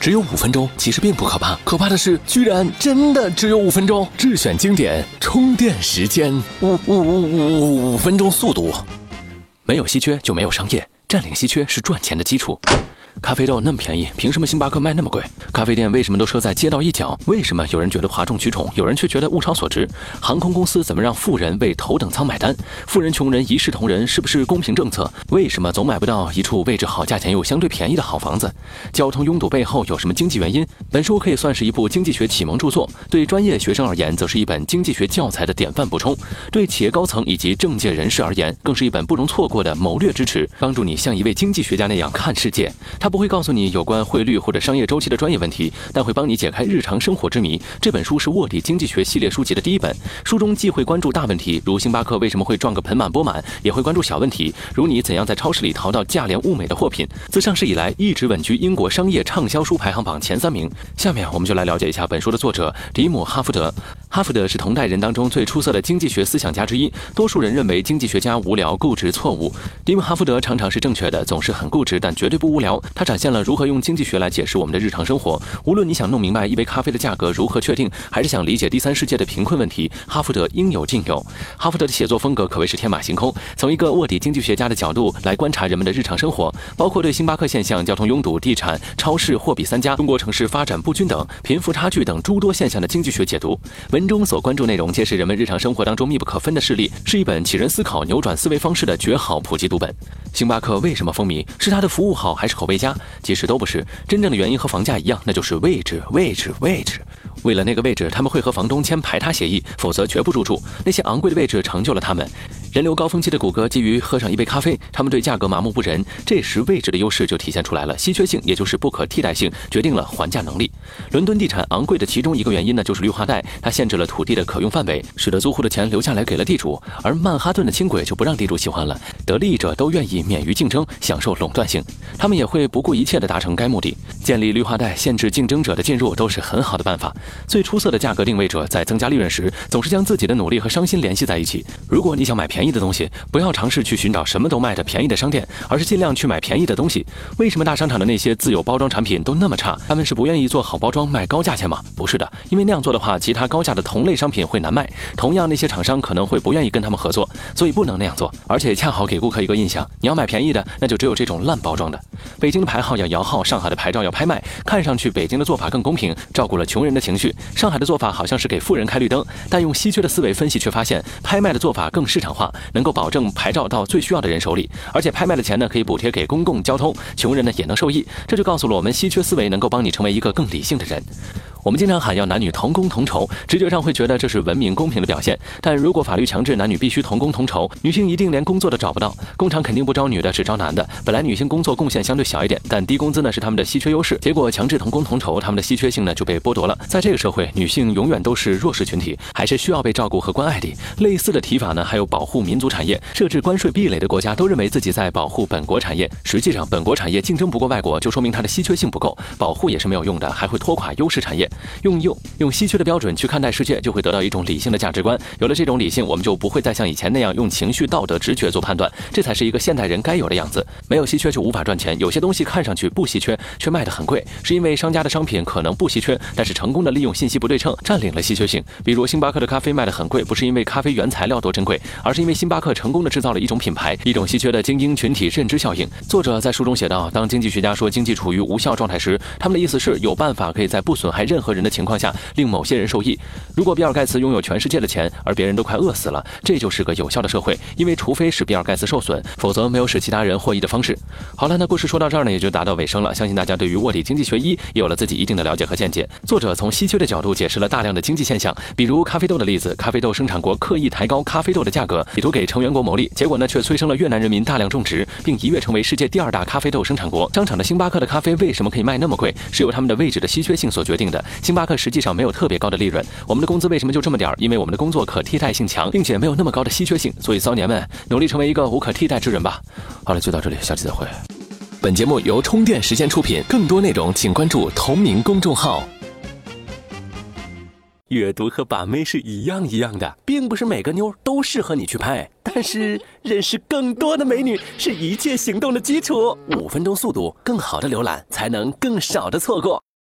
只有五分钟，其实并不可怕，可怕的是居然真的只有五分钟。智选经典充电时间，五五五五五分钟速度。没有稀缺就没有商业，占领稀缺是赚钱的基础。咖啡豆那么便宜，凭什么星巴克卖那么贵？咖啡店为什么都设在街道一角？为什么有人觉得哗众取宠，有人却觉得物超所值？航空公司怎么让富人为头等舱买单？富人穷人一视同仁，是不是公平政策？为什么总买不到一处位置好、价钱又相对便宜的好房子？交通拥堵背后有什么经济原因？本书可以算是一部经济学启蒙著作，对专业学生而言，则是一本经济学教材的典范补充；对企业高层以及政界人士而言，更是一本不容错过的谋略支持，帮助你像一位经济学家那样看世界。他不会告诉你有关汇率或者商业周期的专业问题，但会帮你解开日常生活之谜。这本书是卧底经济学系列书籍的第一本，书中既会关注大问题，如星巴克为什么会赚个盆满钵满，也会关注小问题，如你怎样在超市里淘到价廉物美的货品。自上市以来，一直稳居英国商业畅销书排行榜前三名。下面我们就来了解一下本书的作者迪姆·哈福德。哈福德是同代人当中最出色的经济学思想家之一。多数人认为经济学家无聊、固执、错误。迪姆·哈福德常常是正正确的，总是很固执，但绝对不无聊。他展现。了如何用经济学来解释我们的日常生活？无论你想弄明白一杯咖啡的价格如何确定，还是想理解第三世界的贫困问题，哈福德应有尽有。哈福德的写作风格可谓是天马行空，从一个卧底经济学家的角度来观察人们的日常生活，包括对星巴克现象、交通拥堵、地产、超市货比三家、中国城市发展不均等、贫富差距等诸多现象的经济学解读。文中所关注内容皆是人们日常生活当中密不可分的事例，是一本启人思考、扭转思维方式的绝好普及读本。星巴克为什么风靡？是它的服务好，还是口碑佳？其实都不是，真正的原因和房价一样，那就是位置，位置，位置。为了那个位置，他们会和房东签排他协议，否则绝不入住。那些昂贵的位置成就了他们。人流高峰期的谷歌，基于喝上一杯咖啡，他们对价格麻木不仁。这时位置的优势就体现出来了，稀缺性也就是不可替代性，决定了还价能力。伦敦地产昂贵的其中一个原因呢，就是绿化带，它限制了土地的可用范围，使得租户的钱留下来给了地主，而曼哈顿的轻轨就不让地主喜欢了。得利益者都愿意免于竞争，享受垄断性，他们也会不顾一切地达成该目的。建立绿化带，限制竞争者的进入，都是很好的办法。最出色的价格定位者在增加利润时，总是将自己的努力和伤心联系在一起。如果你想买便便宜的东西，不要尝试去寻找什么都卖的便宜的商店，而是尽量去买便宜的东西。为什么大商场的那些自有包装产品都那么差？他们是不愿意做好包装卖高价钱吗？不是的，因为那样做的话，其他高价的同类商品会难卖，同样那些厂商可能会不愿意跟他们合作，所以不能那样做。而且恰好给顾客一个印象，你要买便宜的，那就只有这种烂包装的。北京的牌号要摇号，上海的牌照要拍卖，看上去北京的做法更公平，照顾了穷人的情绪。上海的做法好像是给富人开绿灯，但用稀缺的思维分析，却发现拍卖的做法更市场化，能够保证牌照到最需要的人手里，而且拍卖的钱呢可以补贴给公共交通，穷人呢也能受益。这就告诉了我们，稀缺思维能够帮你成为一个更理性的人。我们经常喊要男女同工同酬，直觉上会觉得这是文明公平的表现。但如果法律强制男女必须同工同酬，女性一定连工作都找不到。工厂肯定不招女的，只招男的。本来女性工作贡献相对小一点，但低工资呢是他们的稀缺优势。结果强制同工同酬，他们的稀缺性呢就被剥夺了。在这个社会，女性永远都是弱势群体，还是需要被照顾和关爱的。类似的提法呢，还有保护民族产业、设置关税壁垒的国家都认为自己在保护本国产业。实际上，本国产业竞争不过外国，就说明它的稀缺性不够，保护也是没有用的，还会拖垮优势产业。用用。用稀缺的标准去看待世界，就会得到一种理性的价值观。有了这种理性，我们就不会再像以前那样用情绪、道德、直觉做判断。这才是一个现代人该有的样子。没有稀缺就无法赚钱。有些东西看上去不稀缺，却卖得很贵，是因为商家的商品可能不稀缺，但是成功的利用信息不对称，占领了稀缺性。比如星巴克的咖啡卖得很贵，不是因为咖啡原材料多珍贵，而是因为星巴克成功的制造了一种品牌，一种稀缺的精英群体认知效应。作者在书中写道：当经济学家说经济处于无效状态时，他们的意思是有办法可以在不损害任任何人的情况下。令某些人受益。如果比尔盖茨拥有全世界的钱，而别人都快饿死了，这就是个有效的社会。因为除非使比尔盖茨受损，否则没有使其他人获益的方式。好了，那故事说到这儿呢，也就达到尾声了。相信大家对于卧底经济学一也有了自己一定的了解和见解。作者从稀缺的角度解释了大量的经济现象，比如咖啡豆的例子。咖啡豆生产国刻意抬高咖啡豆的价格，企图给成员国牟利，结果呢，却催生了越南人民大量种植，并一跃成为世界第二大咖啡豆生产国。商场的星巴克的咖啡为什么可以卖那么贵？是由他们的位置的稀缺性所决定的。星巴克实际上没有特别高的利润，我们的工资为什么就这么点儿？因为我们的工作可替代性强，并且没有那么高的稀缺性。所以骚年们，努力成为一个无可替代之人吧。好了，就到这里，下期再会。本节目由充电时间出品，更多内容请关注同名公众号。阅读和把妹是一样一样的，并不是每个妞都适合你去拍，但是认识更多的美女是一切行动的基础。五分钟速度，更好的浏览，才能更少的错过。